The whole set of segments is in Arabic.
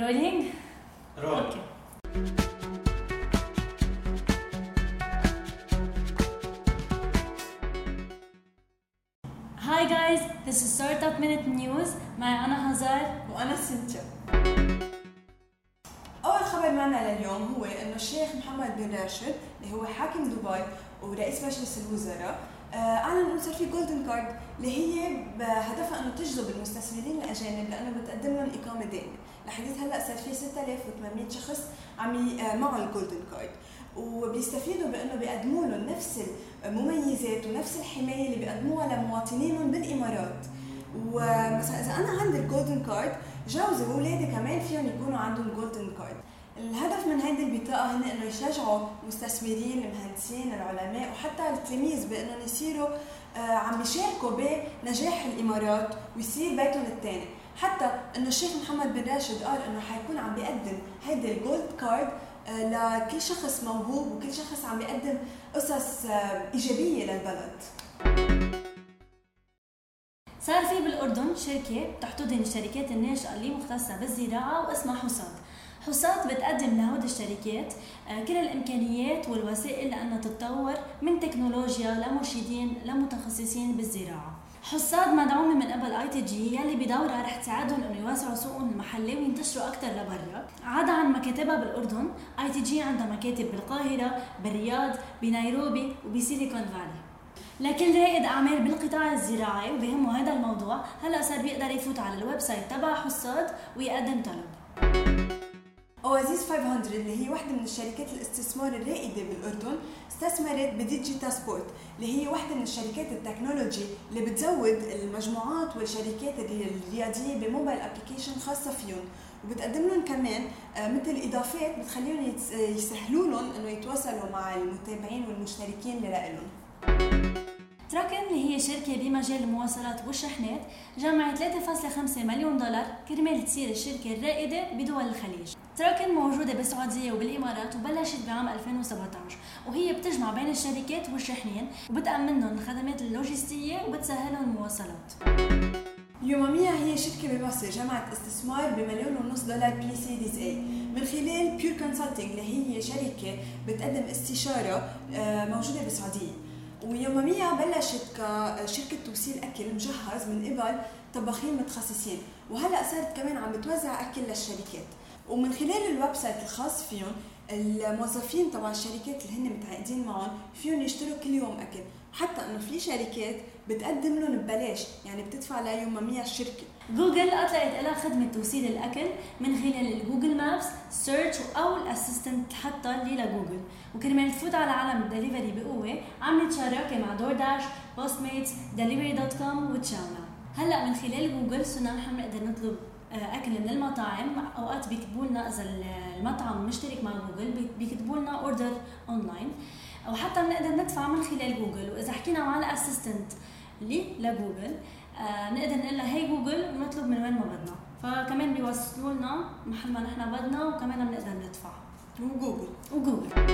رولينج رول اوكي هاي جايز this is Startup Minute News معي أنا هزار وانا سنتيا معنا لليوم هو إنه الشيخ محمد بن راشد اللي هو حاكم دبي ورئيس مجلس الوزراء آه، أعلن إنه صار في جولدن كارد اللي هي بهدفها إنه تجذب المستثمرين الأجانب لأنه بتقدم لهم إقامة دائمه لحديث هلأ صار في 6800 شخص عم آه، معه ال golden card وبيستفيدوا بإنه بيقدموا لهم نفس المميزات ونفس الحماية اللي بيقدموها لمواطنينهم بالإمارات. ومثلا إذا أنا عندي ال golden card جوزي وأولادي كمان فيهم يكونوا عندهم golden card الهدف من هيدي البطاقة هن إنه يشجعوا المستثمرين، المهندسين، العلماء وحتى التلاميذ بإنهم يصيروا آه، عم يشاركوا بنجاح الإمارات ويصير بيتهم الثاني، حتى إنه الشيخ محمد بن راشد قال إنه حيكون عم بيقدم هيدي ال gold card آه، لكل شخص موهوب وكل شخص عم بيقدم قصص آه، إيجابية للبلد. صار في بالأردن شركة تحتضن الشركات الناشئة اللي مختصة بالزراعة واسمها حصاد حصاد بتقدم لهود الشركات آه، كل الإمكانيات والوسائل لأنها تتطور من تكنولوجيا لمرشدين لمتخصصين بالزراعة. حصاد مدعومة من قبل ITG يلي بدورها رح تساعدهم إنه يوسعوا سوقهم المحلي وينتشروا أكثر لبرا، عدا عن مكاتبها بالأردن، ITG عندها مكاتب بالقاهرة، بالرياض، بنيروبي وب Silicon Valley. لكل رائد أعمال بالقطاع الزراعي وبهمه هذا الموضوع هلا صار بيقدر يفوت على ال website تبع حصاد ويقدم طلب. Oasis 500 اللي هي واحدة من الشركات الاستثمار الرائدة بالأردن استثمرت ب Digita Sport اللي هي واحدة من الشركات ال technology اللي بتزود المجموعات والشركات الرياضية ب mobile application خاصة فيهم. وبتقدم لهم كمان آه، مثل إضافات بتخليهم يسهلوا لهم إنه يتواصلوا مع المتابعين والمشتركين اللي لهم. Trukkin اللي هي شركة بمجال المواصلات والشحنات جمعت 3.5 مليون دولار كرمال تصير الشركة الرائدة بدول الخليج. Trukkin موجودة بالسعودية وبالإمارات وبلشت بعام 2017 وهي بتجمع بين الشركات والشاحنين وبتأمن لهم الخدمات اللوجستية وبتسهل لهم المواصلات. Yumamia هي شركة بمصر جمعت استثمار بمليون ونص دولار ب series A من خلال Pure Consulting اللي هي شركة بتقدم استشارة آه، موجودة بالسعودية. و Yumamia بلشت كشركة توصيل أكل مجهز من قبل طباخين متخصصين. وهلأ صارت كمان عم بتوزع أكل للشركات. ومن خلال ال website الخاص فيهم الموظفين تبع الشركات اللي هن متعاقدين معهم فيهم يشتروا كل يوم أكل. حتى إنه في شركات بتقدم لهم ببلاش يعني بتدفع ل Yumamia الشركة جوجل أطلقت لها خدمة توصيل الأكل من خلال ال Google Maps, search أو ال assistant حتى اللي لجوجل وكرمال تفوت على عالم الدليفري بقوة عملت شراكة مع DoorDash, Postmates, Delivery.com و ChowNow هلأ من خلال جوجل صرنا نحن نقدر نطلب آه، أكل من المطاعم. أوقات بيكتبوا لنا إذا المطعم مشترك مع جوجل بي- بيكتبوا لنا order online أو حتى بنقدر ندفع من خلال جوجل. وإذا حكينا مع ال assistant اللي لجوجل آه نقدر نقول لها hey Google ونطلب من وين ما بدنا. فكمان بيوصلوا لنا محل ما نحن بدنا وكمان بنقدر ندفع. و Google و Google.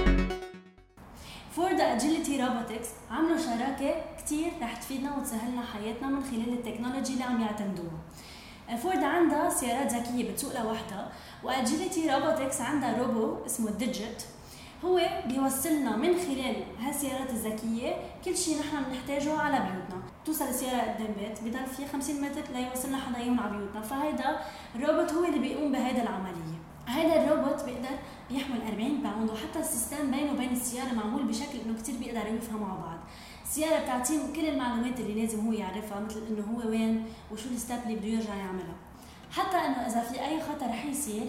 Ford, Agility Robotics عملوا شراكة كتير رح تفيدنا وتسهلنا حياتنا من خلال ال technology اللي عم يعتمدوها. فورد عندها سيارات ذكية بتسوق لوحدها و Agility Robotics عندها روبو اسمه Digit هو بيوصلنا من خلال هالسيارات الذكية كل شيء نحن بنحتاجه على بيوتنا. توصل السيارة قدام بيت بضل فيه 50 متر ليوصلنا حدا يوم على بيوتنا. فهيدا الروبوت هو اللي بيقوم بهيدا العملية. هيدا الروبوت بيقدر بيحمل 40 وحتى ال system بينه وبين السيارة معمول بشكل إنه كتير بيقدروا يفهموا مع بعض. السيارة بتعطيه كل المعلومات اللي لازم هو يعرفها مثل إنه هو وين وشو ال step اللي بده يرجع يعملها حتى إنه إذا في أي خطر رح يصير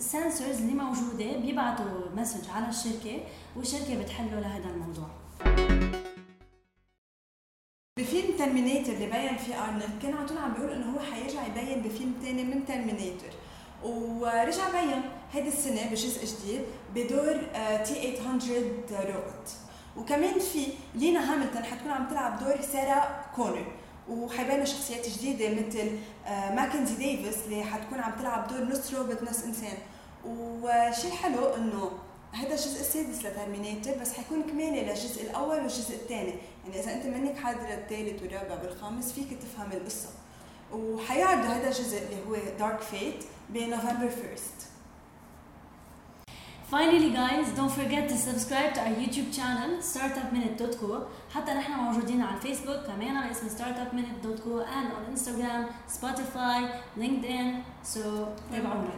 sensors اللي موجودة بيبعتوا message على الشركة والشركة بتحله لهذا الموضوع. بفيلم Terminator اللي بين فيه آرنولد كان على طول عم بيقول إنه هو حيرجع يبين بفيلم تاني من Terminator ورجع بين هيدي السنة بجزء جديد بدور T-800 روبوت وكمان في ليندا هاملتون حتكون عم تلعب دور سارة كونر وحيبينوا شخصيات جديدة مثل آه، ماكنزي ديفيس اللي حتكون عم تلعب دور نص روبوت نص إنسان. وشيء حلو إنه هذا الجزء السادس ل Terminator بس حيكون كمالي للجزء الأول والجزء الثاني. يعني إذا أنت منك حاضر الثالث والرابع والخامس فيك تفهم القصة. وحيعرضوا هذا الجزء اللي هو Dark Fate ب November 1st Finally guys, don't forget to subscribe to our YouTube channel startupminute.co حتى نحن موجودين على الفيسبوك كمان على اسم startupminute.co and on Instagram, Spotify, LinkedIn so تابعونا